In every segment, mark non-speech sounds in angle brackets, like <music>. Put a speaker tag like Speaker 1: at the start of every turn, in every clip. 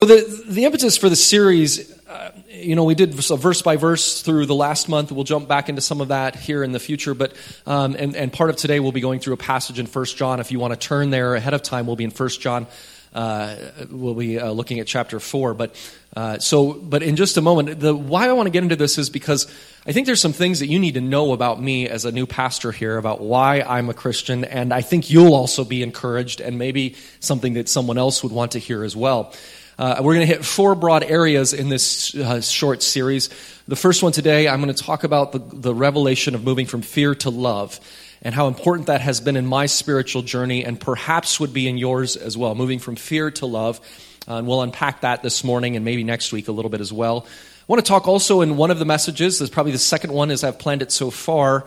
Speaker 1: The, the impetus for the series, uh, you know, we did verse by verse through the last month. We'll jump back into some of that here in the future. But um, and, and part of today we'll be going through a passage in First John. If you want to turn there ahead of time, we'll be in First John. Uh, we'll be uh, looking at chapter four. But uh, so, but in just a moment, the why I want to get into this is because I think there's some things that you need to know about me as a new pastor here about why I'm a Christian, and I think you'll also be encouraged, and maybe something that someone else would want to hear as well. Uh, we're going to hit four broad areas in this uh, short series. The first one today, I'm going to talk about the, the revelation of moving from fear to love and how important that has been in my spiritual journey and perhaps would be in yours as well, moving from fear to love. Uh, and we'll unpack that this morning and maybe next week a little bit as well. I want to talk also in one of the messages, that's probably the second one as I've planned it so far,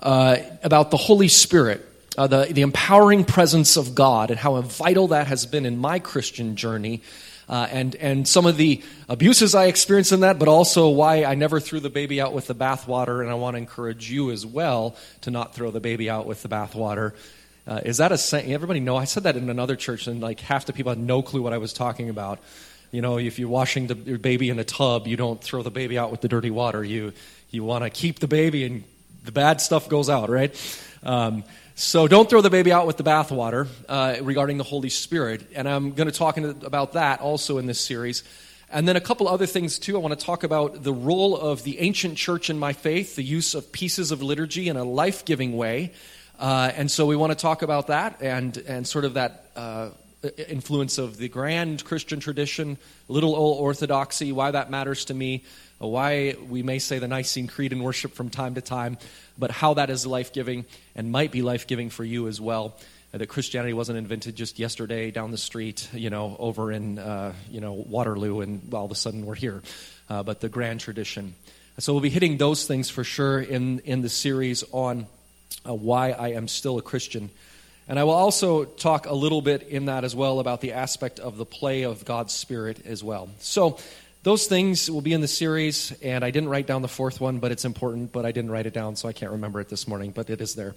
Speaker 1: uh, about the Holy Spirit. Uh, the, the empowering presence of God and how vital that has been in my Christian journey uh, and, and some of the abuses I experienced in that, but also why I never threw the baby out with the bathwater. And I want to encourage you as well to not throw the baby out with the bathwater. Uh, is that a saying? Everybody know? I said that in another church, and like half the people had no clue what I was talking about. You know, if you're washing the, your baby in a tub, you don't throw the baby out with the dirty water. You you want to keep the baby, and the bad stuff goes out, right? Um, so don't throw the baby out with the bathwater uh, regarding the Holy Spirit. And I'm going to talk about that also in this series. And then a couple other things too. I want to talk about the role of the ancient church in my faith, the use of pieces of liturgy in a life giving way. Uh, and so we want to talk about that and, and sort of that uh, influence of the grand Christian tradition, little old orthodoxy, why that matters to me, why we may say the Nicene Creed in worship from time to time, but how that is life giving and might be life giving for you as well. Uh, that Christianity wasn't invented just yesterday down the street, you know, over in, uh, you know, Waterloo, and all of a sudden we're here. Uh, but the grand tradition. So we'll be hitting those things for sure in, in the series on uh, why I am still a Christian. And I will also talk a little bit in that as well about the aspect of the play of God's Spirit as well. So those things will be in the series, and I didn't write down the fourth one, but it's important, but I didn't write it down, so I can't remember it this morning, but it is there.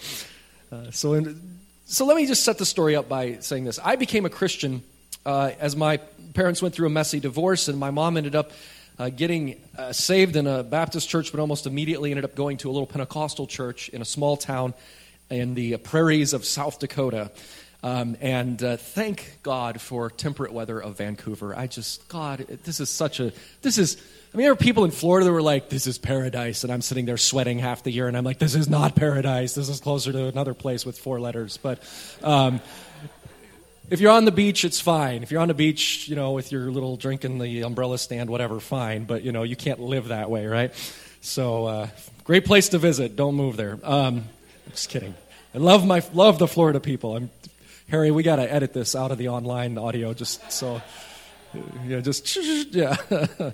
Speaker 1: Uh, so, in, so let me just set the story up by saying this. I became a Christian uh, as my parents went through a messy divorce, and my mom ended up uh, getting uh, saved in a Baptist church, but almost immediately ended up going to a little Pentecostal church in a small town in the prairies of South Dakota. Um, and uh, thank God for temperate weather of Vancouver. I just, God, this is such a, this is, I mean, there are people in Florida that were like, this is paradise. And I'm sitting there sweating half the year. And I'm like, this is not paradise. This is closer to another place with four letters. But um, if you're on the beach, it's fine. If you're on the beach, you know, with your little drink in the umbrella stand, whatever, fine. But, you know, you can't live that way, right? So, uh, great place to visit. Don't move there. Um, just kidding. I love my love the Florida people. I'm Harry, we got to edit this out of the online audio just so, yeah, just, <laughs> yeah. <laughs>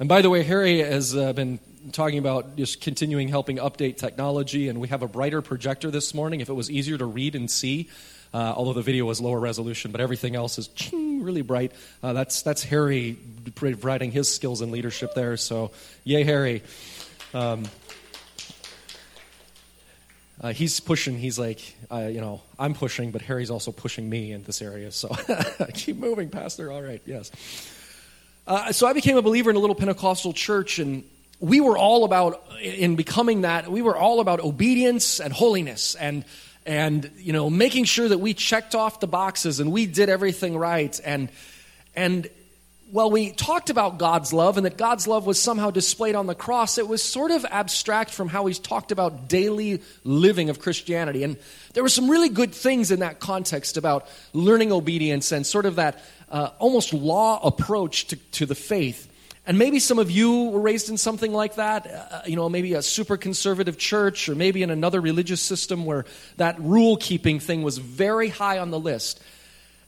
Speaker 1: and by the way, Harry has uh, been talking about just continuing helping update technology, and we have a brighter projector this morning. If it was easier to read and see, uh, although the video was lower resolution, but everything else is <laughs> really bright. Uh, that's that's Harry providing his skills and leadership there. So, yay, Harry. Um, uh, he's pushing. He's like, uh, you know, I'm pushing, but Harry's also pushing me in this area. So <laughs> keep moving, Pastor. All right, yes. Uh, so I became a believer in a little Pentecostal church, and we were all about in becoming that. We were all about obedience and holiness, and and you know, making sure that we checked off the boxes and we did everything right, and and well, we talked about God's love and that God's love was somehow displayed on the cross, it was sort of abstract from how he's talked about daily living of Christianity. And there were some really good things in that context about learning obedience and sort of that uh, almost law approach to, to the faith. And maybe some of you were raised in something like that, uh, you know, maybe a super conservative church or maybe in another religious system where that rule keeping thing was very high on the list.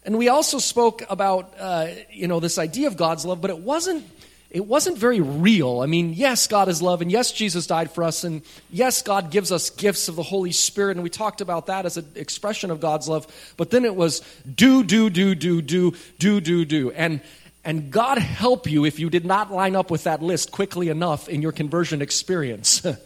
Speaker 1: And we also spoke about, uh, you know, this idea of God's love, but it wasn't, it wasn't very real. I mean, yes, God is love, and yes, Jesus died for us, and yes, God gives us gifts of the Holy Spirit, and we talked about that as an expression of God's love, but then it was do, do, do, do, do, do, do, do. And, and God help you if you did not line up with that list quickly enough in your conversion experience. <laughs>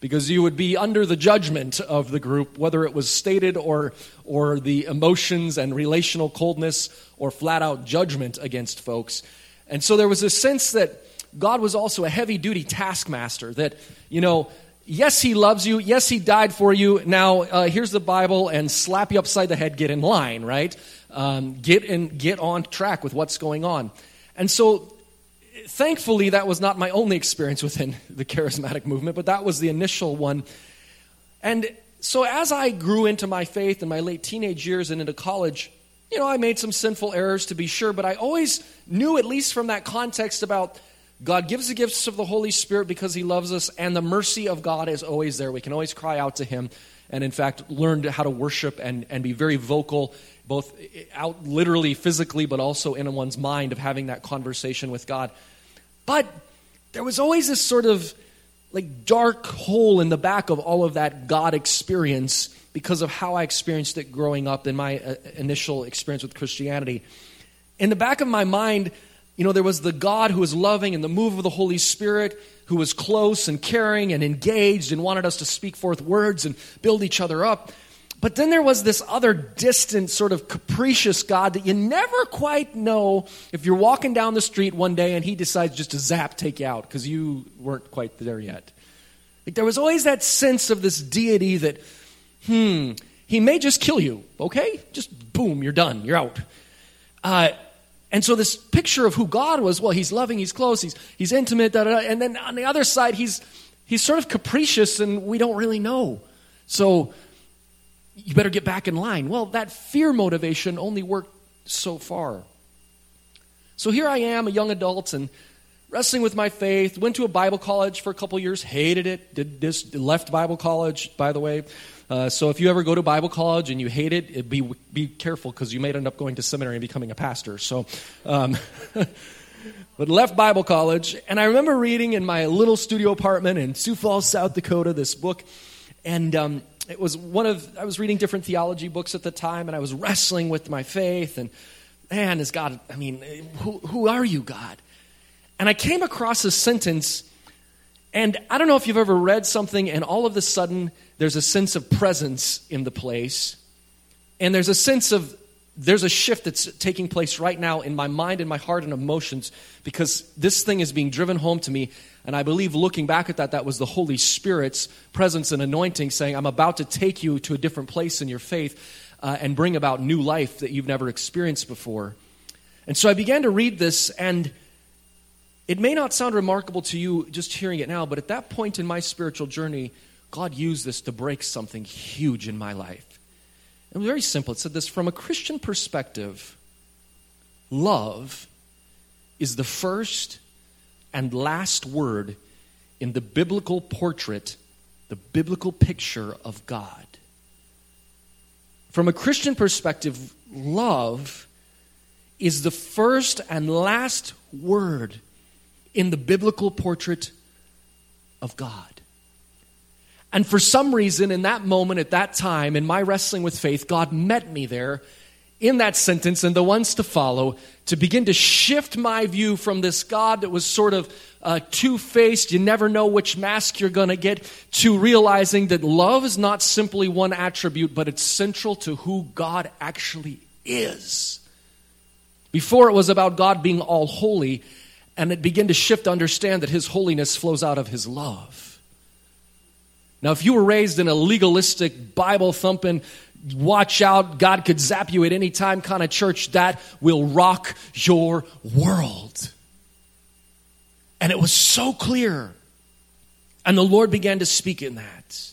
Speaker 1: because you would be under the judgment of the group, whether it was stated or, or the emotions and relational coldness or flat out judgment against folks. And so there was a sense that God was also a heavy duty taskmaster, that, you know, yes, he loves you. Yes, he died for you. Now, uh, here's the Bible and slap you upside the head, get in line, right? Um, get, in, get on track with what's going on. And so, thankfully, that was not my only experience within the charismatic movement, but that was the initial one. And so, as I grew into my faith in my late teenage years and into college, you know, I made some sinful errors to be sure, but I always knew, at least from that context, about God gives the gifts of the Holy Spirit because He loves us, and the mercy of God is always there. We can always cry out to Him, and in fact, learn how to worship and, and be very vocal, both out literally, physically, but also in one's mind of having that conversation with God. But there was always this sort of like dark hole in the back of all of that God experience because of how I experienced it growing up in my uh, initial experience with Christianity. In the back of my mind, you know, there was the God who was loving and the move of the Holy Spirit, who was close and caring and engaged and wanted us to speak forth words and build each other up. But then there was this other distant, sort of capricious God that you never quite know if you're walking down the street one day and he decides just to zap, take you out because you weren't quite there yet. Like there was always that sense of this deity that, hmm, he may just kill you, okay? Just boom, you're done, you're out. Uh, and so this picture of who God was, well, he's loving, he's close, he's, he's intimate, da, da, da. and then on the other side, he's, he's sort of capricious and we don't really know. So you better get back in line. Well, that fear motivation only worked so far. So here I am, a young adult, and wrestling with my faith. Went to a Bible college for a couple years, hated it. Did this, left Bible college, by the way. Uh, so if you ever go to Bible college and you hate it, be be careful because you may end up going to seminary and becoming a pastor. So, um, <laughs> but left Bible college, and I remember reading in my little studio apartment in Sioux Falls, South Dakota, this book, and um, it was one of I was reading different theology books at the time, and I was wrestling with my faith and man, is God? I mean, who who are you, God? And I came across a sentence, and I don't know if you've ever read something, and all of a sudden there's a sense of presence in the place. And there's a sense of there's a shift that's taking place right now in my mind and my heart and emotions because this thing is being driven home to me. And I believe looking back at that, that was the Holy Spirit's presence and anointing saying, I'm about to take you to a different place in your faith uh, and bring about new life that you've never experienced before. And so I began to read this, and it may not sound remarkable to you just hearing it now, but at that point in my spiritual journey, God used this to break something huge in my life. It was very simple. It said this from a Christian perspective, love is the first and last word in the biblical portrait, the biblical picture of God. From a Christian perspective, love is the first and last word in the biblical portrait of God. And for some reason, in that moment, at that time, in my wrestling with faith, God met me there in that sentence and the ones to follow to begin to shift my view from this God that was sort of uh, two faced, you never know which mask you're going to get, to realizing that love is not simply one attribute, but it's central to who God actually is. Before it was about God being all holy, and it began to shift to understand that His holiness flows out of His love. Now, if you were raised in a legalistic, Bible thumping, watch out, God could zap you at any time kind of church, that will rock your world. And it was so clear. And the Lord began to speak in that.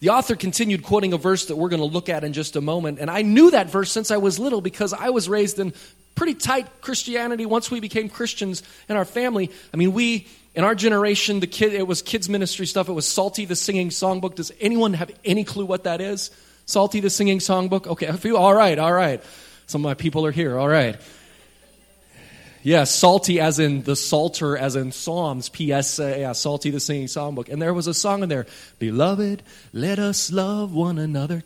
Speaker 1: The author continued quoting a verse that we're going to look at in just a moment. And I knew that verse since I was little because I was raised in pretty tight Christianity once we became Christians in our family. I mean, we in our generation, the kid, it was kids ministry stuff. It was Psalty the singing songbook. Does anyone have any clue what that is? Psalty the singing songbook. Okay, a few. all right, all right. Some of my people are here. All right. Yeah, Psalty as in the Psalter, as in Psalms, P.S. Uh, yeah, Psalty the singing songbook. And there was a song in there, Beloved, let us love one another,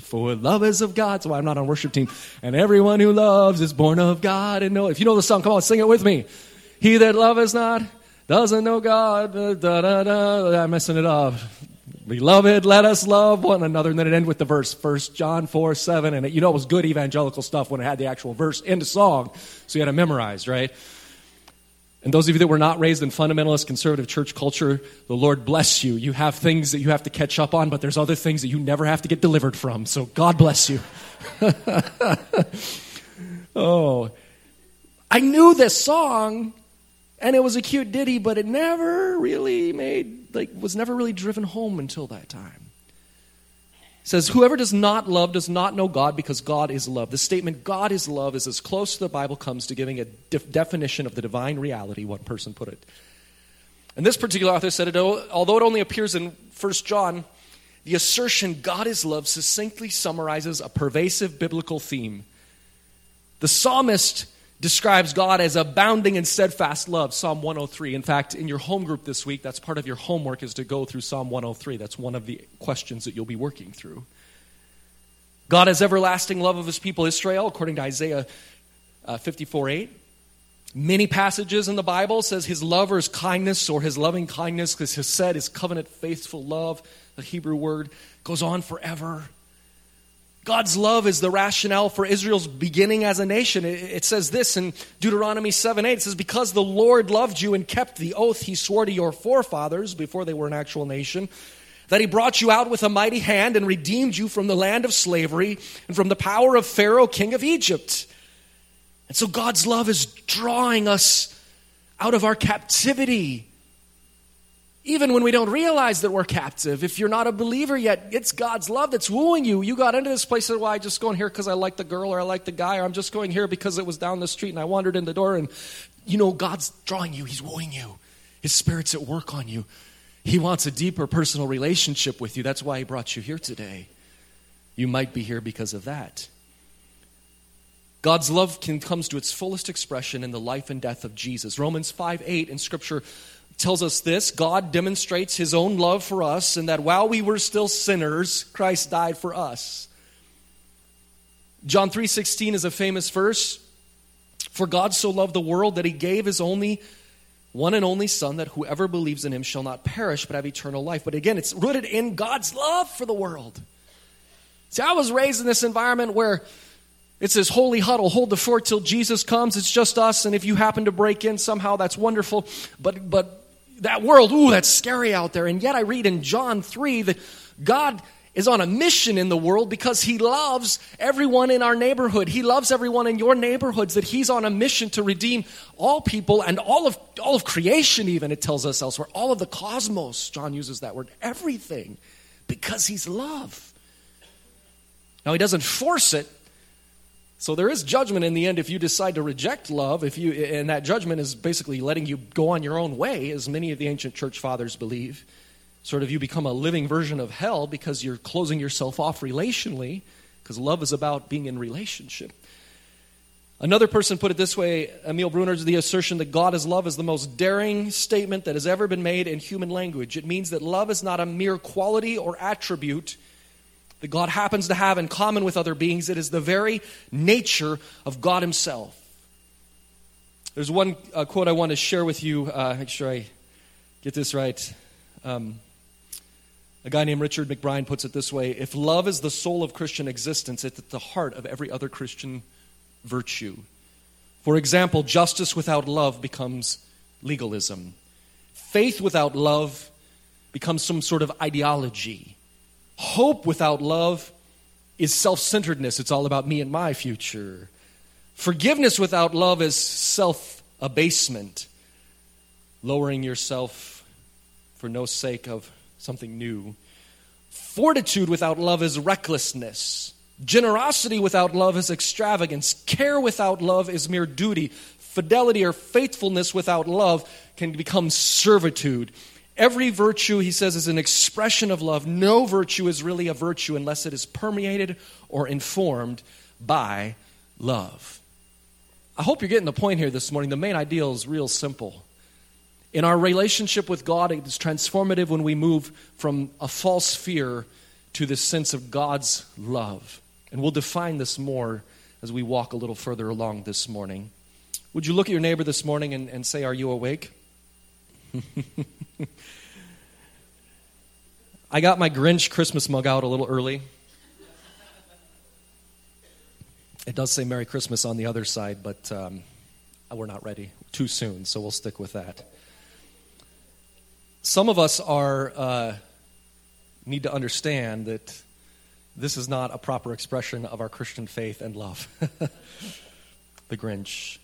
Speaker 1: for love is of God. So I'm not on worship team. And everyone who loves is born of God. And know, if you know the song, come on, sing it with me. He that loveth not doesn't know God. Da, da, da. I'm messing it up. Beloved, let us love one another. And then it ended with the verse, 1 John 4 7. And it, you know, it was good evangelical stuff when it had the actual verse in the song. So you had to memorize, right? And those of you that were not raised in fundamentalist conservative church culture, the Lord bless you. You have things that you have to catch up on, but there's other things that you never have to get delivered from. So God bless you. <laughs> oh, I knew this song, and it was a cute ditty, but it never really made, like, was never really driven home until that time. It says, Whoever does not love does not know God because God is love. The statement, God is love, is as close to the Bible comes to giving a def- definition of the divine reality, one person put it. And this particular author said, it, oh, although it only appears in 1 John, the assertion God is love succinctly summarizes a pervasive biblical theme. The psalmist describes God as abounding in steadfast love, Psalm 103. In fact, in your home group this week, that's part of your homework is to go through Psalm 103. That's one of the questions that you'll be working through. God has everlasting love of his people Israel, according to Isaiah uh, 54 8. Many passages in the Bible says his love or his kindness or his loving kindness, because his said his covenant faithful love, the Hebrew word, goes on forever. God's love is the rationale for Israel's beginning as a nation. It says this in Deuteronomy 7 8. It says, Because the Lord loved you and kept the oath he swore to your forefathers before they were an actual nation, that he brought you out with a mighty hand and redeemed you from the land of slavery and from the power of Pharaoh, king of Egypt. And so God's love is drawing us out of our captivity even when we don't realize that we're captive. If you're not a believer yet, it's God's love that's wooing you. You got into this place and, well, I just going here because I like the girl or I like the guy, or I'm just going here because it was down the street and I wandered in the door. And, you know, God's drawing you, He's wooing you. His Spirit's at work on you. He wants a deeper personal relationship with you. That's why He brought you here today. You might be here because of that. God's love can, comes to its fullest expression in the life and death of Jesus. Romans 5 8 in Scripture tells us this God demonstrates his own love for us, and that while we were still sinners, Christ died for us. John 3:16 is a famous verse. For God so loved the world that he gave his only one and only son that whoever believes in him shall not perish but have eternal life. But again, it's rooted in God's love for the world. See, I was raised in this environment where it's this holy huddle, hold the fort till Jesus comes. It's just us, and if you happen to break in somehow, that's wonderful. But but that world, ooh, that's scary out there. And yet I read in John 3 that God is on a mission in the world because he loves everyone in our neighborhood. He loves everyone in your neighborhoods that he's on a mission to redeem all people and all of all of creation even it tells us elsewhere. All of the cosmos, John uses that word, everything because he's love. Now he doesn't force it, so there is judgment in the end if you decide to reject love, if you and that judgment is basically letting you go on your own way, as many of the ancient church fathers believe. Sort of you become a living version of hell because you're closing yourself off relationally, because love is about being in relationship. Another person put it this way, Emil Brunner, the assertion that God is love is the most daring statement that has ever been made in human language. It means that love is not a mere quality or attribute that God happens to have in common with other beings. It is the very nature of God Himself. There's one uh, quote I want to share with you. Uh, make sure I get this right. Um, a guy named Richard McBrien puts it this way If love is the soul of Christian existence, it's at the heart of every other Christian virtue. For example, justice without love becomes legalism, faith without love becomes some sort of ideology. Hope without love is self centeredness. It's all about me and my future. Forgiveness without love is self abasement, lowering yourself for no sake of something new. Fortitude without love is recklessness. Generosity without love is extravagance. Care without love is mere duty. Fidelity or faithfulness without love can become servitude. Every virtue, he says, is an expression of love. No virtue is really a virtue unless it is permeated or informed by love. I hope you're getting the point here this morning. The main ideal is real simple. In our relationship with God, it is transformative when we move from a false fear to this sense of God's love. And we'll define this more as we walk a little further along this morning. Would you look at your neighbor this morning and, and say, Are you awake? <laughs> I got my Grinch Christmas mug out a little early. It does say Merry Christmas on the other side, but um, we're not ready too soon, so we'll stick with that. Some of us are uh, need to understand that this is not a proper expression of our Christian faith and love. <laughs> the Grinch.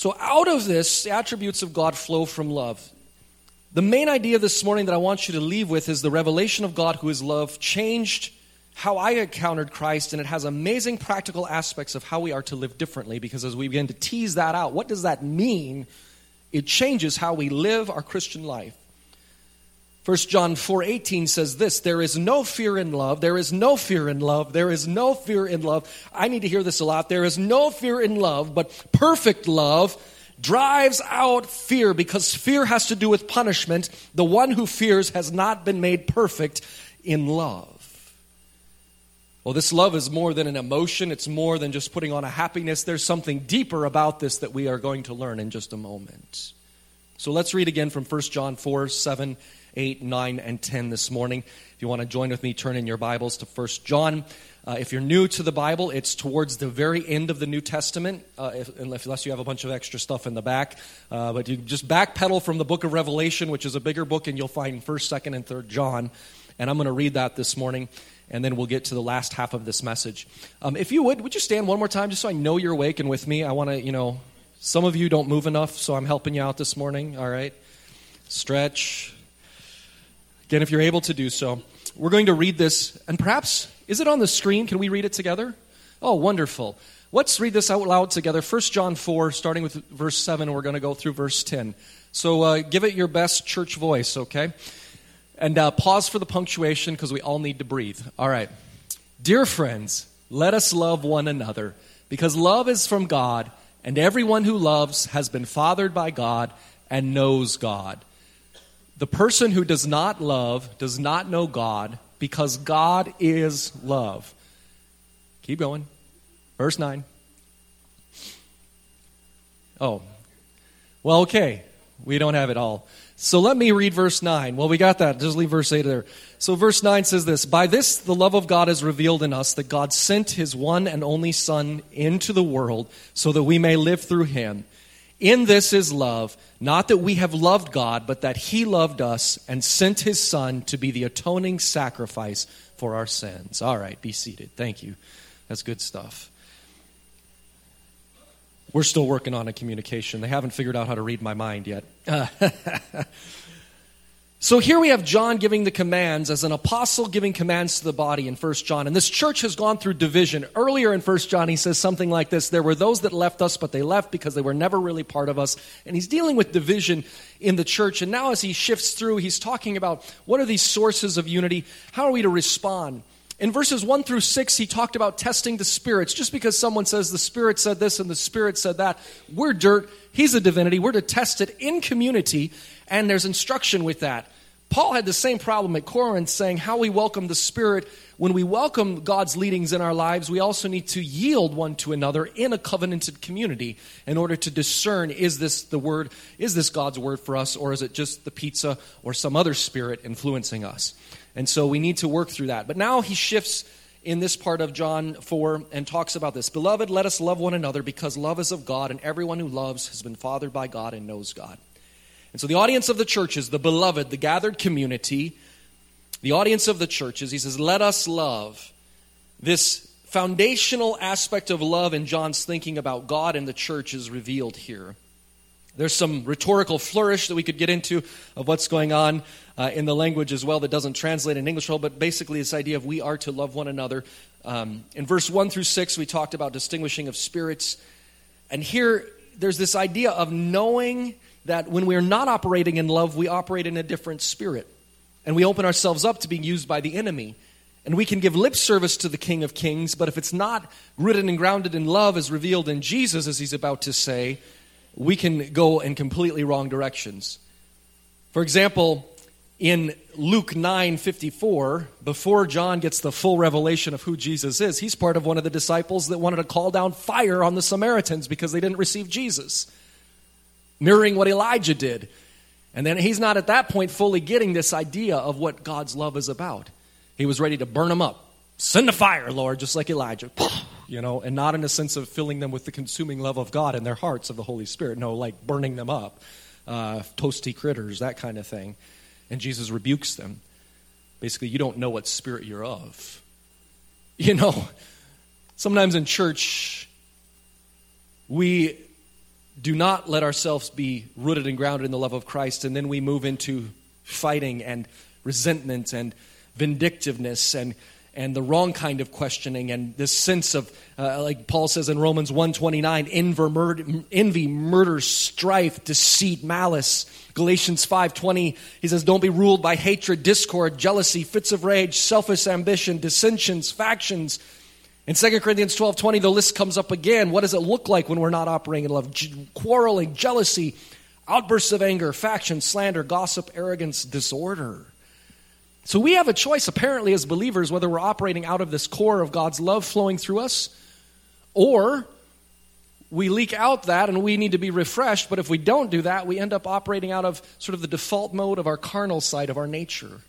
Speaker 1: So, out of this, the attributes of God flow from love. The main idea this morning that I want you to leave with is the revelation of God, who is love, changed how I encountered Christ, and it has amazing practical aspects of how we are to live differently because as we begin to tease that out, what does that mean? It changes how we live our Christian life. 1 John 4:18 says this, there is no fear in love, there is no fear in love, there is no fear in love. I need to hear this a lot. There is no fear in love, but perfect love drives out fear because fear has to do with punishment. The one who fears has not been made perfect in love. Well, this love is more than an emotion, it's more than just putting on a happiness. There's something deeper about this that we are going to learn in just a moment. So let's read again from 1 John 4 7, 8, 9, and 10 this morning. If you want to join with me, turn in your Bibles to 1 John. Uh, if you're new to the Bible, it's towards the very end of the New Testament, uh, if, unless you have a bunch of extra stuff in the back. Uh, but you just backpedal from the book of Revelation, which is a bigger book, and you'll find 1st, 2nd, and 3rd John. And I'm going to read that this morning, and then we'll get to the last half of this message. Um, if you would, would you stand one more time just so I know you're awake and with me? I want to, you know, some of you don't move enough, so I'm helping you out this morning, all right? Stretch. Again, if you're able to do so, we're going to read this, and perhaps is it on the screen? Can we read it together? Oh, wonderful. Let's read this out loud together. 1 John 4, starting with verse 7, and we're going to go through verse 10. So uh, give it your best church voice, okay? And uh, pause for the punctuation because we all need to breathe. All right. Dear friends, let us love one another because love is from God, and everyone who loves has been fathered by God and knows God. The person who does not love does not know God because God is love. Keep going. Verse 9. Oh, well, okay. We don't have it all. So let me read verse 9. Well, we got that. Just leave verse 8 there. So verse 9 says this By this the love of God is revealed in us, that God sent his one and only Son into the world so that we may live through him. In this is love, not that we have loved God, but that He loved us and sent His Son to be the atoning sacrifice for our sins. All right, be seated. Thank you. That's good stuff. We're still working on a communication. They haven't figured out how to read my mind yet. <laughs> So here we have John giving the commands as an apostle giving commands to the body in 1 John. And this church has gone through division. Earlier in 1 John, he says something like this There were those that left us, but they left because they were never really part of us. And he's dealing with division in the church. And now, as he shifts through, he's talking about what are these sources of unity? How are we to respond? In verses 1 through 6, he talked about testing the spirits. Just because someone says the spirit said this and the spirit said that, we're dirt, he's a divinity, we're to test it in community and there's instruction with that. Paul had the same problem at Corinth, saying how we welcome the Spirit. When we welcome God's leadings in our lives, we also need to yield one to another in a covenanted community in order to discern is this the word, is this God's word for us, or is it just the pizza or some other spirit influencing us? And so we need to work through that. But now he shifts in this part of John 4 and talks about this. Beloved, let us love one another because love is of God, and everyone who loves has been fathered by God and knows God. And so the audience of the churches, the beloved, the gathered community, the audience of the churches, he says, let us love. This foundational aspect of love in John's thinking about God and the church is revealed here. There's some rhetorical flourish that we could get into of what's going on uh, in the language as well that doesn't translate in English well, but basically this idea of we are to love one another. Um, in verse 1 through 6, we talked about distinguishing of spirits. And here, there's this idea of knowing that when we're not operating in love, we operate in a different spirit. And we open ourselves up to being used by the enemy. And we can give lip service to the King of Kings, but if it's not rooted and grounded in love as revealed in Jesus, as he's about to say, we can go in completely wrong directions. For example, in Luke 9:54, before John gets the full revelation of who Jesus is, he's part of one of the disciples that wanted to call down fire on the Samaritans because they didn't receive Jesus mirroring what Elijah did. And then he's not at that point fully getting this idea of what God's love is about. He was ready to burn them up. Send the fire, Lord, just like Elijah. You know, and not in a sense of filling them with the consuming love of God in their hearts of the Holy Spirit. No, like burning them up, uh, toasty critters, that kind of thing. And Jesus rebukes them. Basically, you don't know what spirit you're of. <laughs> You know, sometimes in church, we do not let ourselves be rooted and grounded in the love of Christ, and then we move into fighting and resentment and vindictiveness and and the wrong kind of questioning and this sense of uh, like paul says in romans 1.29 envy, murder, envy murder strife deceit malice galatians 5.20 he says don't be ruled by hatred discord jealousy fits of rage selfish ambition dissensions factions in 2 Corinthians 12.20 the list comes up again. What does it look like when we're not operating in love? quarreling, jealousy, outbursts of anger, faction, slander, gossip, arrogance, disorder. So we have a choice, apparently, as believers, whether we're operating out of this core of God's love flowing through us, or we leak out that and we need to be refreshed. But if we don't do that, we end up operating out of sort of the default mode of our carnal side of our nature.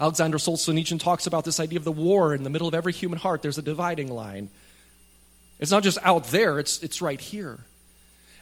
Speaker 1: Alexander Solzhenitsyn talks about this idea of the war in the middle of every human heart. There's a dividing line. It's not just out there, it's, it's right here.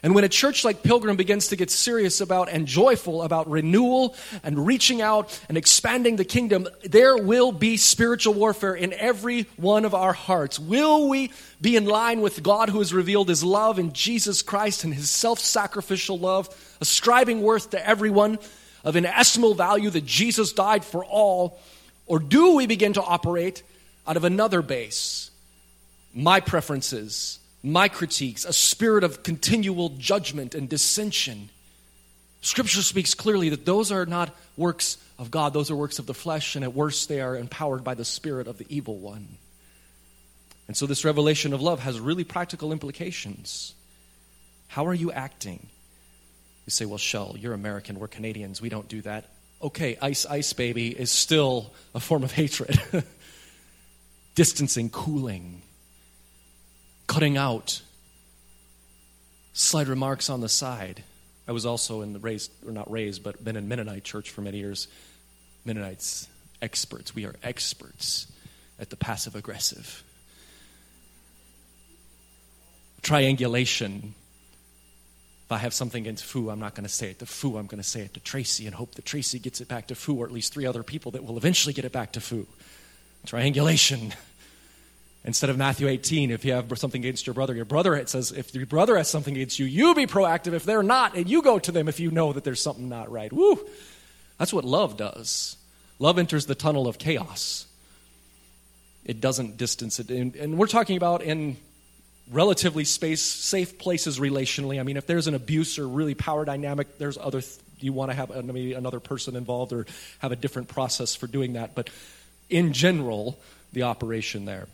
Speaker 1: And when a church like Pilgrim begins to get serious about and joyful about renewal and reaching out and expanding the kingdom, there will be spiritual warfare in every one of our hearts. Will we be in line with God who has revealed his love in Jesus Christ and his self sacrificial love, ascribing worth to everyone? of inestimable value that Jesus died for all? Or do we begin to operate out of another base? My preferences, my critiques, a spirit of continual judgment and dissension. Scripture speaks clearly that those are not works of God, those are works of the flesh, and at worst, they are empowered by the spirit of the evil one. And so, this revelation of love has really practical implications. How are you acting? You say, well, Shell, you're American, we're Canadians, we don't do that. Okay, ice, ice, baby is still a form of <laughs> hatred. Distancing, cooling, cutting out, slight remarks on the side. I was also in the raised, or not raised, but been in Mennonite church for many years. Mennonites, experts. We are experts at the passive aggressive. Triangulation if I have something against Foo, I'm not going to say it to Foo. I'm going to say it to Tracy and hope that Tracy gets it back to Foo, or at least three other people that will eventually get it back to Foo. Triangulation. Instead of Matthew 18, if you have something against your brother, your brother it says, if your brother has something against you, you be proactive. If they're not, and you go to them if you know that there's something not right. Woo! That's what love does. Love enters the tunnel of chaos. It doesn't distance it. And, and we're talking about in relatively space, safe places relationally. I mean, if there's an abuse or really power dynamic, there's other, th- you want to have uh, maybe another person involved or have a different process for doing that. But in general, the operation there.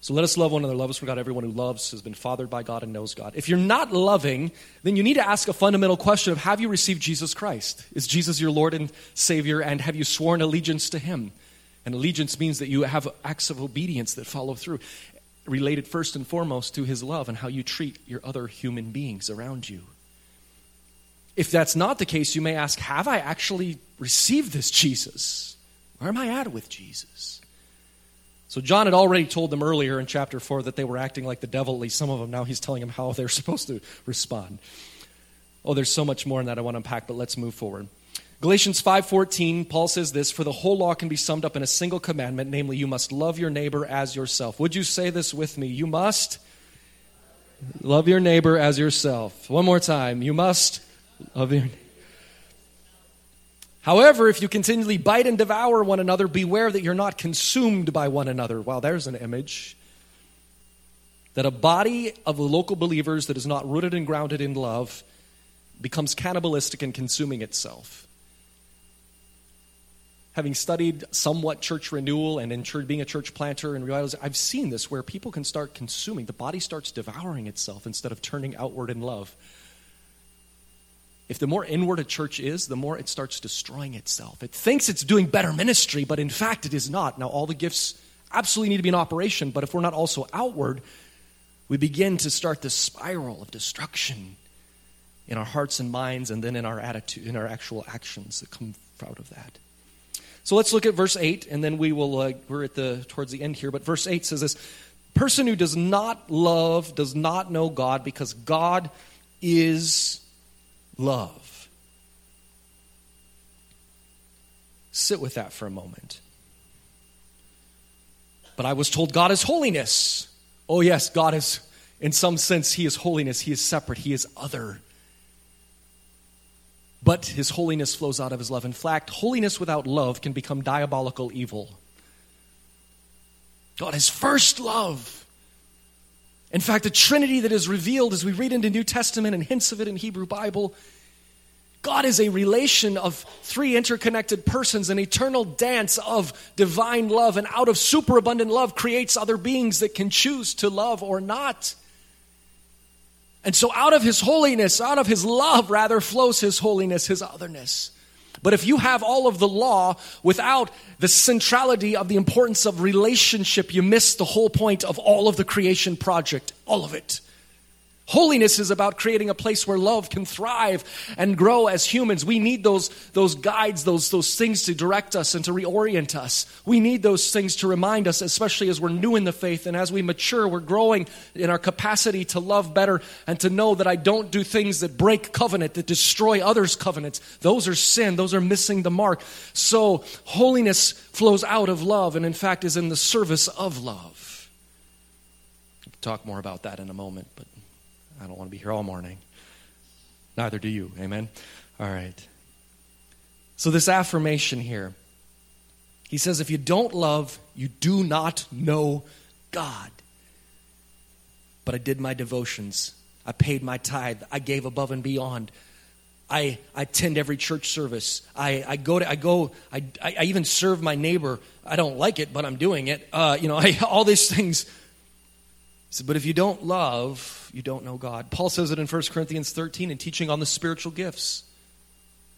Speaker 1: So let us love one another. Love us for God. Everyone who loves has been fathered by God and knows God. If you're not loving, then you need to ask a fundamental question of have you received Jesus Christ? Is Jesus your Lord and Savior? And have you sworn allegiance to Him? And allegiance means that you have acts of obedience that follow through related first and foremost to his love and how you treat your other human beings around you. If that's not the case, you may ask, Have I actually received this Jesus? Where am I at with Jesus? So, John had already told them earlier in chapter 4 that they were acting like the devil, at least some of them. Now he's telling them how <laughs> they're supposed to respond. Oh, there's so much more in that I want to unpack, but let's move forward. Galatians 5:14 Paul says this for the whole law can be summed up in a single commandment namely you must love your neighbor as yourself. Would you say this with me? You must love your neighbor as yourself. One more time. You must love your However, if you continually bite and devour one another, beware that you're not consumed by one another. Wow, there's an image. That a body of local believers that is not rooted and grounded in love becomes cannibalistic and consuming itself having studied somewhat church renewal and church, being a church planter and realize I've seen this where people can start consuming. The body starts devouring itself instead of turning outward in love. If the more inward a church is, the more it starts destroying itself. It thinks it's doing better ministry, but in fact it is not. Now, all the gifts absolutely need to be in operation, but if we're not also outward, we begin to start this spiral of destruction in our hearts and minds, and then in our attitude, in our actual actions that come out of that. So let's look at verse 8, and then we will, uh, we're at the, towards the end here, but verse 8 says this Person who does not love does not know God because God is love. Sit with that for a moment. But I was told God is holiness. Oh, yes, God is, in some sense, He is holiness. He is separate. He is other but his holiness flows out of his love. In fact, holiness without love can become diabolical evil. God is first love. In fact, the Trinity that is revealed as we read into New Testament and hints of it in Hebrew Bible, God is a relation of three interconnected persons, an eternal dance of divine love, and out of superabundant love creates other beings that can choose to love or not. And so, out of his holiness, out of his love, rather, flows his holiness, his otherness. But if you have all of the law without the centrality of the importance of relationship, you miss the whole point of all of the creation project, all of it. Holiness is about creating a place where love can thrive and grow as humans. We need those, those guides, those, those things to direct us and to reorient us. We need those things to remind us, especially as we're new in the faith and as we mature, we're growing in our capacity to love better and to know that I don't do things that break covenant, that destroy others' covenants. Those are sin, those are missing the mark. So, holiness flows out of love and, in fact, is in the service of love. We'll talk more about that in a moment, but I don't want to be here all morning. Neither do you. Amen? All right. So, this affirmation here, he says, if you don't love, you do not know God. But I did my devotions, I paid my tithe, I gave above and beyond. I, I attend every church service. I, I go to, I go, I, I even serve my neighbor. I don't like it, but I'm doing it. Uh, you know, <laughs> I, all these things. Said, but if you don't love, you don't know God. Paul says it in 1 Corinthians 13 in teaching on the spiritual gifts.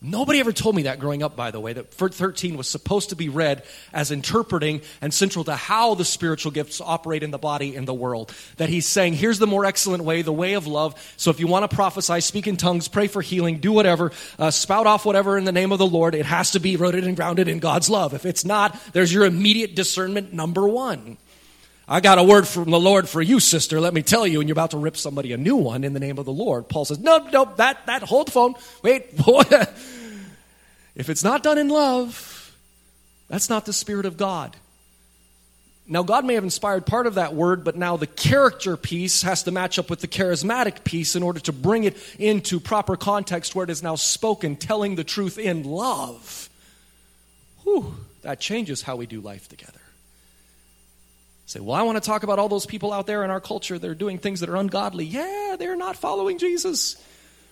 Speaker 1: Nobody ever told me that growing up, by the way, that 13 was supposed to be read as interpreting and central to how the spiritual gifts operate in the body in the world. That he's saying, here's the more excellent way, the way of love. So if you want to prophesy, speak in tongues, pray for healing, do whatever, uh, spout off whatever in the name of the Lord, it has to be rooted and grounded in God's love. If it's not, there's your immediate discernment number one. I got a word from the Lord for you, sister, let me tell you, and you're about to rip somebody a new one in the name of the Lord. Paul says, no, no, that, that, hold the phone. Wait, <laughs> boy. if it's not done in love, that's not the Spirit of God. Now, God may have inspired part of that word, but now the character piece has to match up with the charismatic piece in order to bring it into proper context where it is now spoken, telling the truth in love. Whew, that changes how we do life together. Say, well, I want to talk about all those people out there in our culture that are doing things that are ungodly. Yeah, they're not following Jesus.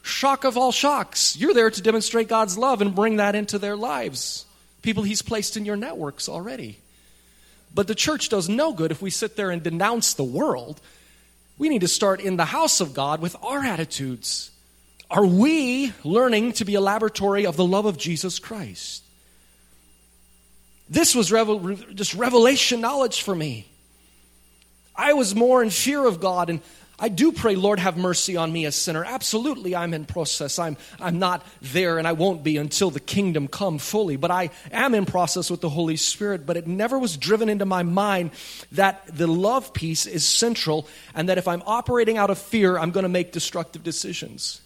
Speaker 1: Shock of all shocks. You're there to demonstrate God's love and bring that into their lives. People He's placed in your networks already. But the church does no good if we sit there and denounce the world. We need to start in the house of God with our attitudes. Are we learning to be a laboratory of the love of Jesus Christ? This was revel- just revelation knowledge for me. I was more in fear of God and I do pray, Lord, have mercy on me, a sinner. Absolutely, I'm in process. I'm, I'm not there, and I won't be until the kingdom come fully. But I am in process with the Holy Spirit. But it never was driven into my mind that the love piece is central, and that if I'm operating out of fear, I'm going to make destructive decisions.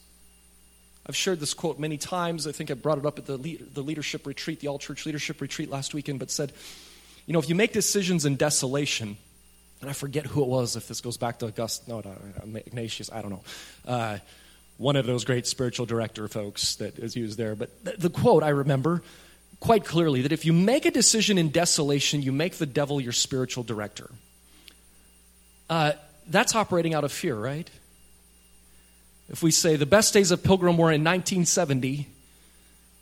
Speaker 1: I've shared this quote many times. I think I brought it up at the, the leadership retreat, the all church leadership retreat last weekend, but said, you know, if you make decisions in desolation, and I forget who it was, if this goes back to August, no, no Ignatius, I don't know. Uh, one of those great spiritual director folks that is used there. But the, the quote I remember quite clearly that if you make a decision in desolation, you make the devil your spiritual director. Uh, that's operating out of fear, right? If we say the best days of Pilgrim were in 1970,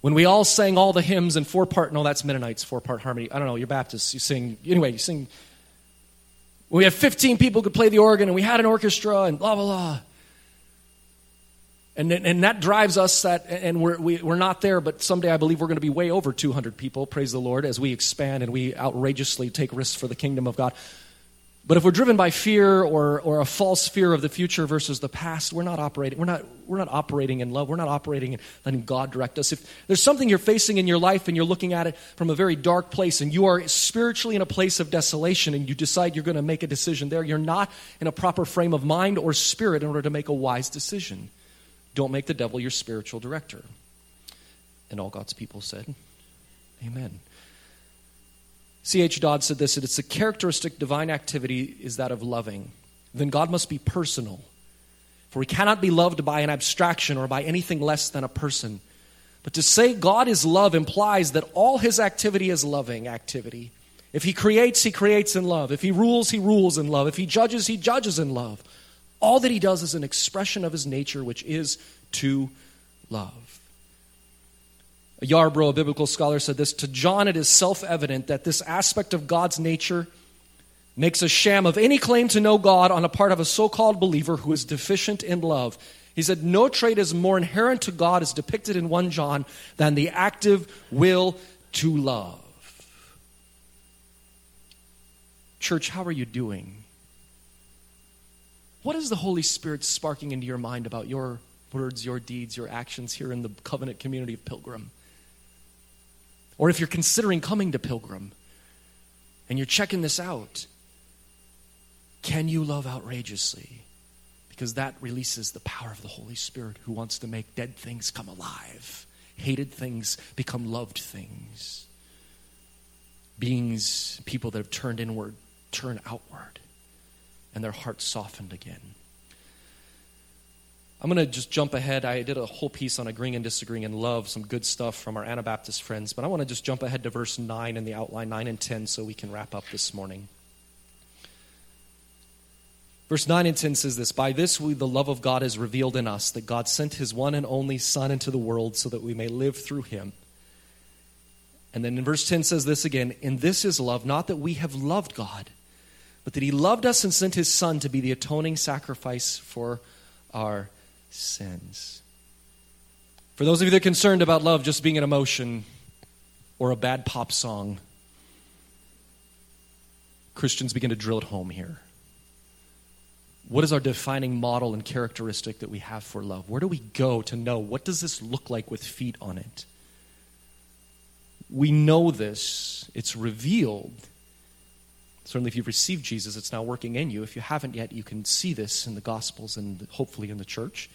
Speaker 1: when we all sang all the hymns in four part, no, that's Mennonites, four part harmony. I don't know, you're Baptists. You sing, anyway, you sing we had 15 people could play the organ and we had an orchestra and blah, blah, blah. And, and that drives us that, and we're, we, we are not there, but someday I believe we're going to be way over 200 people, praise the Lord, as we expand and we outrageously take risks for the kingdom of God. But if we're driven by fear or, or a false fear of the future versus the past, we're not operating. We're not, we're not operating in love. We're not operating in letting God direct us. If there's something you're facing in your life and you're looking at it from a very dark place and you are spiritually in a place of desolation and you decide you're going to make a decision there, you're not in a proper frame of mind or spirit in order to make a wise decision. Don't make the devil your spiritual director. And all God's people said, Amen. C.H. Dodd said this that it's a characteristic divine activity is that of loving. Then God must be personal. For he cannot be loved by an abstraction or by anything less than a person. But to say God is love implies that all his activity is loving activity. If he creates, he creates in love. If he rules, he rules in love. If he judges, he judges in love. All that he does is an expression of his nature, which is to love. Yarbrough, a biblical scholar, said this To John, it is self evident that this aspect of God's nature makes a sham of any claim to know God on the part of a so called believer who is deficient in love. He said, No trait is more inherent to God, as depicted in 1 John, than the active will to love. Church, how are you doing? What is the Holy Spirit sparking into your mind about your words, your deeds, your actions here in the covenant community of Pilgrim? Or if you're considering coming to Pilgrim and you're checking this out, can you love outrageously? Because that releases the power of the Holy Spirit who wants to make dead things come alive, hated things become loved things. Beings, people that have turned inward, turn outward, and their hearts softened again. I'm going to just jump ahead. I did a whole piece on agreeing and disagreeing and love, some good stuff from our Anabaptist friends, but I want to just jump ahead to verse 9 in the outline, 9 and 10, so we can wrap up this morning. Verse 9 and 10 says this By this we, the love of God is revealed in us, that God sent his one and only Son into the world so that we may live through him. And then in verse 10 says this again In this is love, not that we have loved God, but that he loved us and sent his Son to be the atoning sacrifice for our sins. For those of you that are concerned about love just being an emotion or a bad pop song, Christians begin to drill it home here. What is our defining model and characteristic that we have for love? Where do we go to know what does this look like with feet on it? We know this, it's revealed Certainly, if you've received Jesus, it's now working in you. If you haven't yet, you can see this in the Gospels and hopefully in the church.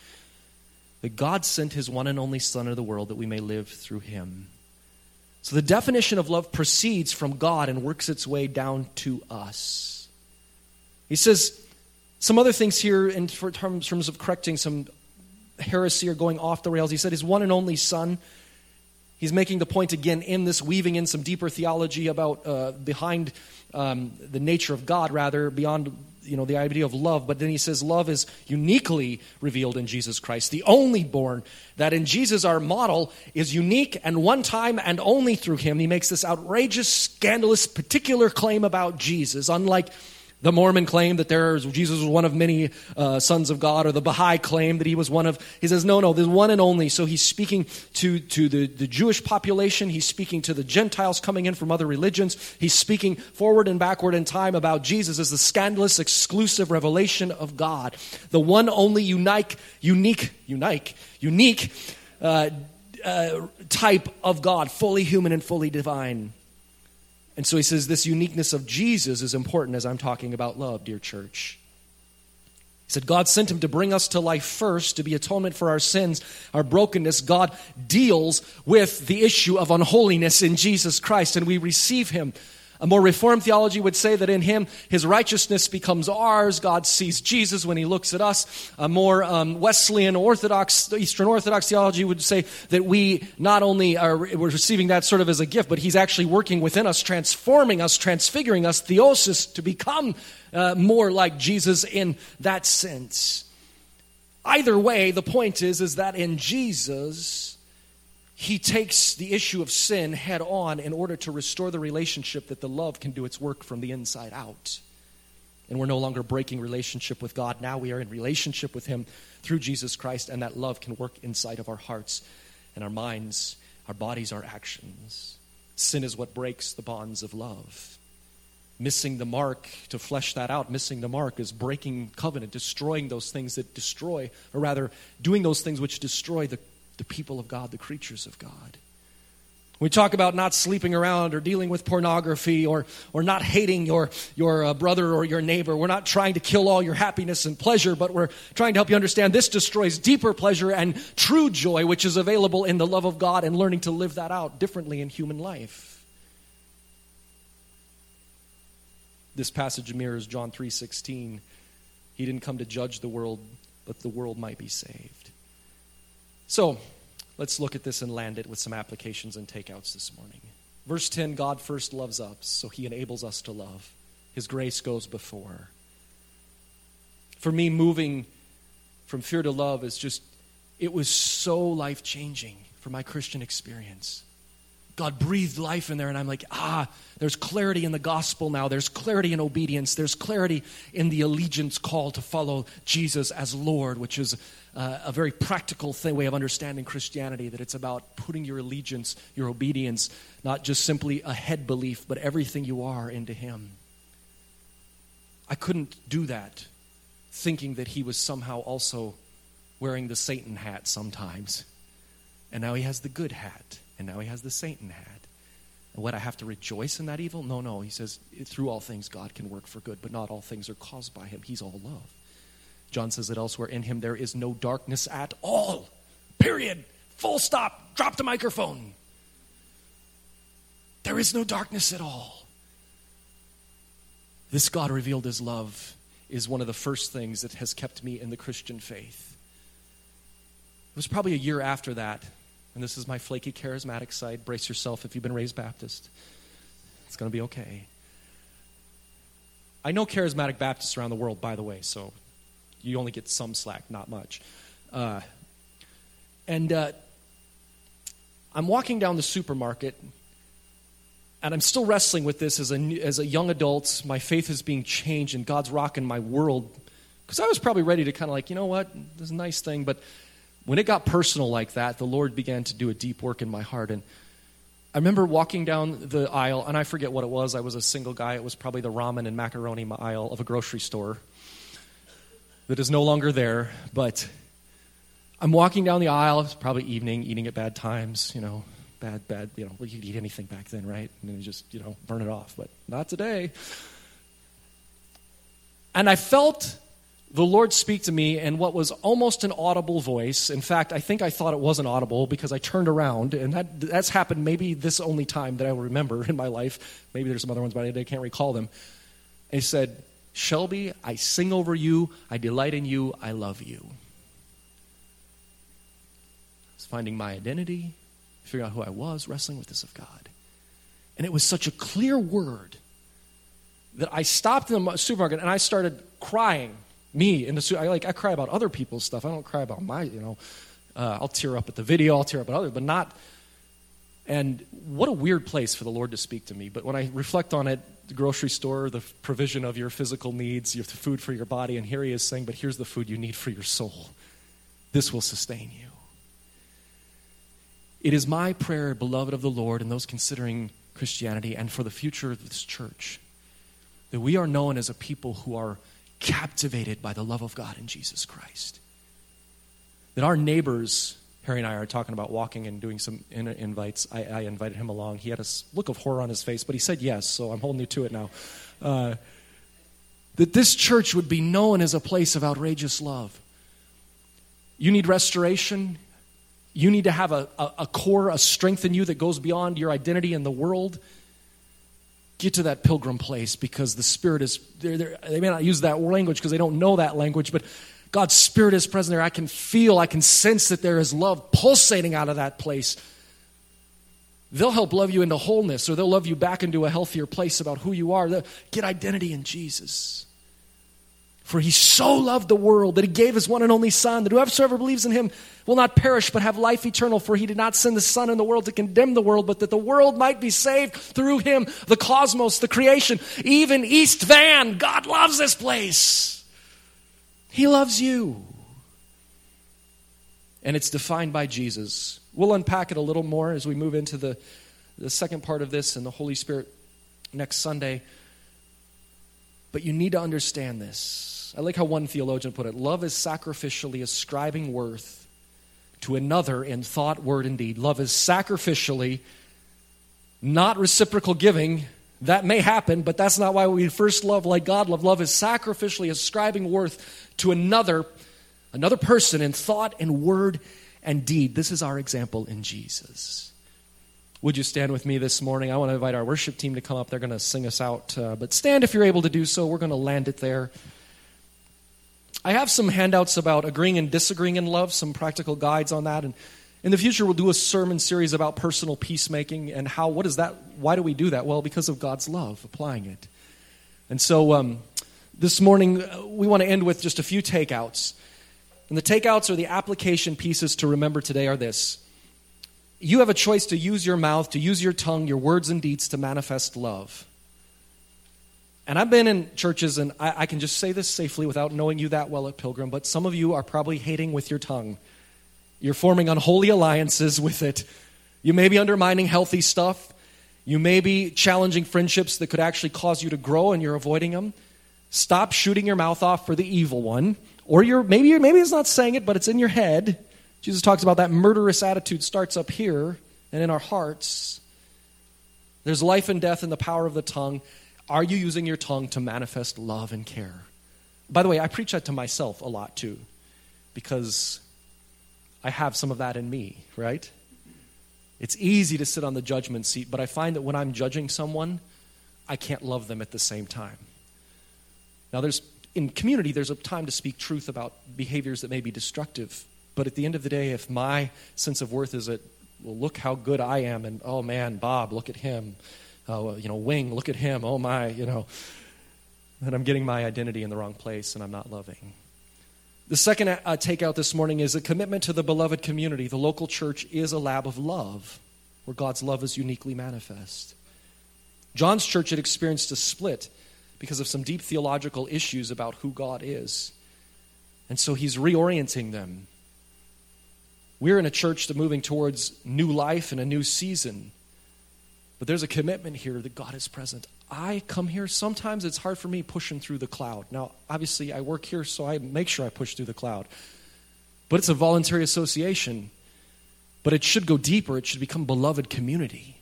Speaker 1: That God sent his one and only Son into the world that we may live through him. So the definition of love proceeds from God and works its way down to us. He says some other things here in terms of correcting some heresy or going off the rails. He said his one and only Son. He's making the point again in this, weaving in some deeper theology about uh, behind um, the nature of God, rather, beyond you know the idea of love. But then he says love is uniquely revealed in jesus christ the only born that in jesus our model is unique and one time and only through him. He makes this outrageous scandalous particular claim about jesus unlike the Mormon claim that there is, Jesus was one of many uh, sons of God, or the Baha'i claim that he was one of. He says, no, no, there's one and only. So he's speaking to, to the, the Jewish population. He's speaking to the Gentiles coming in from other religions. He's speaking forward and backward in time about Jesus as the scandalous, exclusive revelation of God, the one only unique, unique, unique, unique uh, uh, type of God, fully human and fully divine. And so he says this uniqueness of Jesus is important as I'm talking about love, dear church. He said, God sent him to bring us to life first, to be atonement for our sins, our brokenness. God deals with the issue of unholiness in Jesus Christ, and we receive him a more reformed theology would say that in him, his righteousness becomes ours. God sees Jesus when he looks at us. A more um, Wesleyan Orthodox, Eastern Orthodox theology would say that we not only are we're receiving that sort of as a gift, but he's actually working within us, transforming us, transfiguring us, theosis, to become uh, more like Jesus in that sense. Either way, the point is, is that in Jesus, he takes the issue of sin head on in order to restore the relationship that the love can do its work from the inside out. And we're no longer breaking relationship with God. Now we are in relationship with Him through Jesus Christ, and that love can work inside of our hearts and our minds, our bodies, our actions. Sin is what breaks the bonds of love. Missing the mark, to flesh that out, missing the mark is breaking covenant, destroying those things that destroy, or rather, doing those things which destroy the, the people of God, the creatures of God. We talk about not sleeping around or dealing with pornography or, or not hating your, your uh, brother or your neighbor. We're not trying to kill all your happiness and pleasure, but we're trying to help you understand this destroys deeper pleasure and true joy, which is available in the love of God and learning to live that out differently in human life. This passage mirrors John 3:16. He didn't come to judge the world, but the world might be saved. So, Let's look at this and land it with some applications and takeouts this morning. Verse 10 God first loves us, so he enables us to love. His grace goes before. For me, moving from fear to love is just, it was so life changing for my Christian experience. God breathed life in there, and I'm like, ah, there's clarity in the gospel now. There's clarity in obedience. There's clarity in the allegiance call to follow Jesus as Lord, which is uh, a very practical thing, way of understanding Christianity, that it's about putting your allegiance, your obedience, not just simply a head belief, but everything you are into Him. I couldn't do that thinking that He was somehow also wearing the Satan hat sometimes. And now He has the good hat and now he has the Satan hat. And what I have to rejoice in that evil? No, no. He says, through all things, God can work for good, but not all things are caused by him. He's all love. John says it elsewhere in him, there is no darkness at all. Period. Full stop. Drop the microphone. There is no darkness at all. This God revealed his love is one of the first things that has kept me in the Christian faith. It was probably a year after that and this is my flaky charismatic side. Brace yourself if you've been raised Baptist. It's going to be okay. I know charismatic Baptists around the world, by the way, so you only get some slack, not much. Uh, and uh, I'm walking down the supermarket, and I'm still wrestling with this as a, as a young adult. My faith is being changed, and God's rocking my world. Because I was probably ready to kind of like, you know what, this is a nice thing, but when it got personal like that, the Lord began to do a deep work in my heart. And I remember walking down the aisle, and I forget what it was. I was a single guy. It was probably the ramen and macaroni aisle of a grocery store that is no longer there. But I'm walking down the aisle. It's probably evening, eating at bad times, you know, bad, bad, you know, well, you could eat anything back then, right? And just, you know, burn it off. But not today. And I felt the Lord speak to me in what was almost an audible voice. In fact, I think I thought it wasn't audible because I turned around, and that, that's happened maybe this only time that I will remember <laughs> in my life. Maybe there's some other ones, but I can't recall them. And he said, Shelby, I sing over you, I delight in you, I love you. I was finding my identity, figuring out who I was, wrestling with this of God. And it was such a clear word that I stopped in the supermarket and I started crying me in the I like I cry about other people's stuff. I don't cry about my, you know. Uh, I'll tear up at the video, I'll tear up at others, but not. And what a weird place for the Lord to speak to me. But when I reflect on it, the grocery store, the provision of your physical needs, your food for your body, and here He is saying, "But here's the food you need for your soul. This will sustain you." It is my prayer, beloved of the Lord, and those considering Christianity, and for the future of this church, that we are known as a people who are captivated by the love of God in Jesus Christ. That our neighbors, Harry and I are talking about walking and doing some invites. I, I, invited him along. He had a look of horror on his face, but he said yes, so I'm holding you to it now. Uh, that this church would be known as a place of outrageous love. You need restoration. You need to have a, a, a core, a strength in you that goes beyond your identity in the world get to that pilgrim place because the Spirit is, they're, they're, they may not use that language because they don't know that language, but God's Spirit is present there. I can feel, I can sense that there is love pulsating out of that place. They'll help love you into wholeness or they'll love you back into a healthier place about who you are. They'll get identity in Jesus. For he so loved the world that he gave his one and only Son, that whoever believes in him will not perish but have life eternal. For he did not send the Son in the world to condemn the world, but that the world might be saved through him, the cosmos, the creation, even East Van. God loves this place. He loves you. And it's defined by Jesus. We'll unpack it a little more as we move into the, the second part of this and the Holy Spirit next Sunday. But you need to understand this. I like how one theologian put it love is sacrificially ascribing worth to another in thought, word, and deed. Love is sacrificially, not reciprocal giving. That may happen, but that's not why we first love like God love. Love is sacrificially ascribing worth to another, another person in thought and word and deed. This is our example in Jesus. Would you stand with me this morning? I want to invite our worship team to come up. They're going to sing us out. Uh, but stand if you're able to do so. We're going to land it there. I have some handouts about agreeing and disagreeing in love, some practical guides on that. And in the future, we'll do a sermon series about personal peacemaking and how, what is that? Why do we do that? Well, because of God's love, applying it. And so um, this morning, uh, we want to end with just a few takeouts. And the takeouts or the application pieces to remember today are this you have a choice to use your mouth, to use your tongue, your words and deeds to manifest love. And I've been in churches, and I, I, can just say this safely without knowing you that well at Pilgrim, but some of you are probably hating with your tongue. You're forming unholy alliances with it. You may be undermining healthy stuff. You may be challenging friendships that could actually cause you to grow, and you're avoiding them. Stop shooting your mouth off for the evil one. Or you're, maybe, maybe it's not saying it, but it's in your head. Jesus talks about that murderous attitude starts up here and in our hearts. There's life and death in the power of the tongue. Are you using your tongue to manifest love and care? By the way, I preach that to myself a lot too, because I have some of that in me, right? It's easy to sit on the judgment seat, but I find that when I'm judging someone, I can't love them at the same time. Now, there's in community, there's a time to speak truth about behaviors that may be destructive. But at the end of the day, if my sense of worth is that, well, look how good I am, and oh man, Bob, look at him. Oh, you know, Wing, look at him. Oh my, you know, then I'm getting my identity in the wrong place and I'm not loving. The second uh, takeout this morning is a commitment to the beloved community. The local church is a lab of love where God's love is uniquely manifest. John's church had experienced a split because of some deep theological issues about who God is. And so he's reorienting them. We're in a church that's moving towards new life and a new season. But there's a commitment here that God is present. I come here, sometimes it's hard for me pushing through the cloud. Now, obviously, I work here, so I make sure I push through the cloud. But it's a voluntary association. But it should go deeper, it should become beloved community.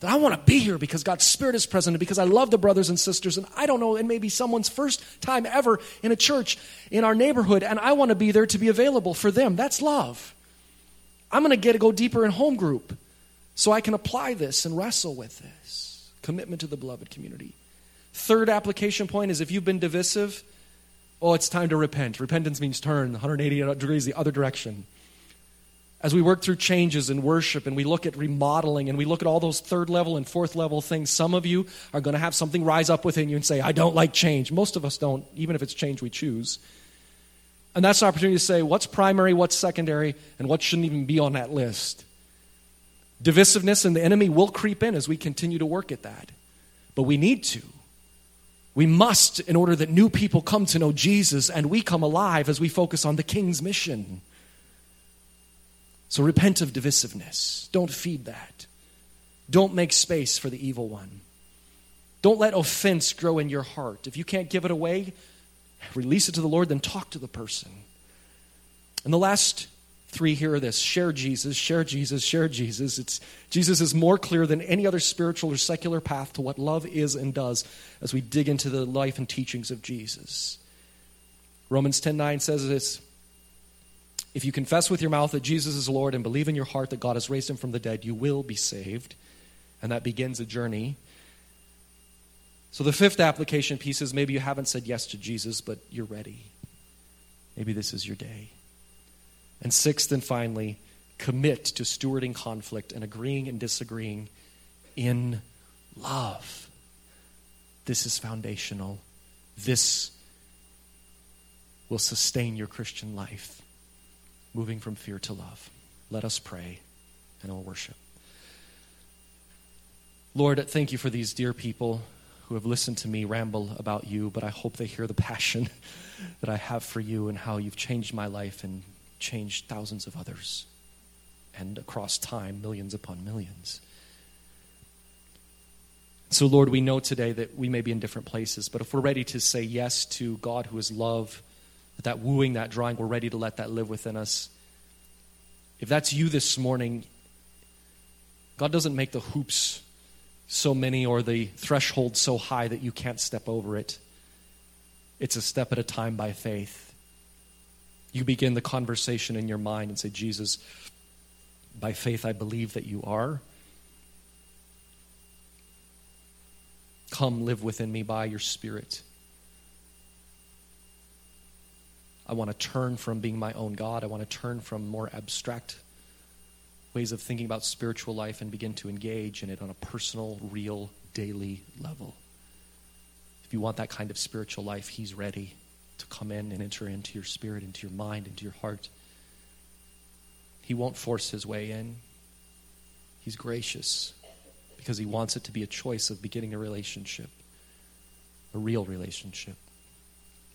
Speaker 1: That I want to be here because God's Spirit is present and because I love the brothers and sisters. And I don't know, it may be someone's first time ever in a church in our neighborhood, and I want to be there to be available for them. That's love. I'm going to get to go deeper in home group so I can apply this and wrestle with this. Commitment to the beloved community. Third application point is if you've been divisive, oh, it's time to repent. Repentance means turn 180 degrees the other direction. As we work through changes in worship and we look at remodeling and we look at all those third level and fourth level things, some of you are going to have something rise up within you and say, I don't like change. Most of us don't, even if it's change we choose. And that's an opportunity to say, what's primary, what's secondary, and what shouldn't even be on that list. Divisiveness and the enemy will creep in as we continue to work at that. But we need to. We must, in order that new people come to know Jesus and we come alive as we focus on the King's mission. So repent of divisiveness. Don't feed that. Don't make space for the evil one. Don't let offense grow in your heart. If you can't give it away, release it to the Lord, then talk to the person. And the last three here are this share Jesus, share Jesus, share Jesus. It's, Jesus is more clear than any other spiritual or secular path to what love is and does as we dig into the life and teachings of Jesus. Romans 10 9 says this If you confess with your mouth that Jesus is Lord and believe in your heart that God has raised him from the dead, you will be saved. And that begins a journey. So the fifth application piece is maybe you haven't said yes to Jesus, but you're ready. Maybe this is your day. And sixth and finally, commit to stewarding conflict and agreeing and disagreeing in love. This is foundational. This will sustain your Christian life, moving from fear to love. Let us pray and we will worship. Lord, thank you for these dear people who have listened to me ramble about you, but I hope they hear the <laughs> passion that I have for you and how you've changed my life and changed thousands of others, and across time, millions upon millions. So, Lord, we know today that we may be in different places, but if we're ready to say yes to God who is love, that, wooing, that drawing, we're ready to let that live within us. If that's you this morning, God doesn't make the hoops so many or the threshold so high that you can't step over it. It's a step at a time by faith. You begin the conversation in your mind and say, Jesus, by faith I believe that you are. Come live within me by your Spirit. I want to turn from being my own God. I want to turn from more abstract ways of thinking about spiritual life and begin to engage in it on a personal, real, daily level. If you want that kind of spiritual life, He's ready to come in and enter into your spirit, into your mind, into your heart. He won't force His way in, He's gracious because he wants it to be a choice of beginning a relationship, a real relationship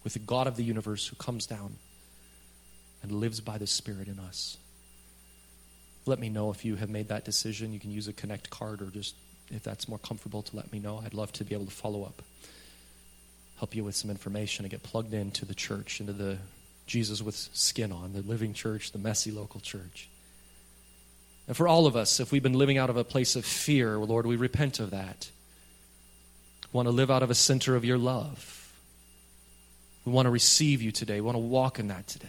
Speaker 1: with the God of the universe who comes down and lives by the Spirit in us. Let me know if you have made that decision. You can use a Connect card or just, if that's more comfortable, to let me know. I'd love to be able to follow up, help you with some information, and get plugged into the church, into the Jesus with skin on, the living church, the messy local church. And for all of us, if we've been living out of a place of fear, Lord, we repent of that. We want to live out of a center of your love. We want to receive you today. We want to walk in that today.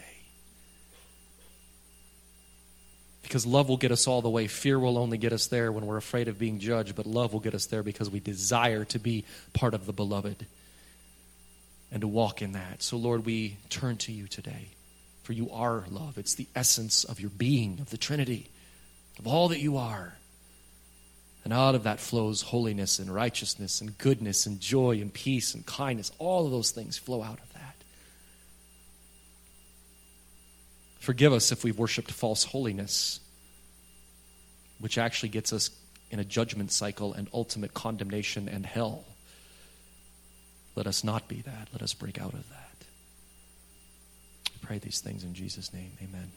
Speaker 1: Because love will get us all the way. Fear will only get us there when we're afraid of being judged, but love will get us there because we desire to be part of the beloved and to walk in that. So, Lord, we turn to you today, for you are love. It's the essence of your being, of the Trinity of all that you are. And out of that flows holiness and righteousness and goodness and joy and peace and kindness. All of those things flow out of that. Forgive us if we've worshiped false holiness, which actually gets us in a judgment cycle and ultimate condemnation and hell. Let us not be that. Let us break out of that. We pray these things in Jesus' name. Amen.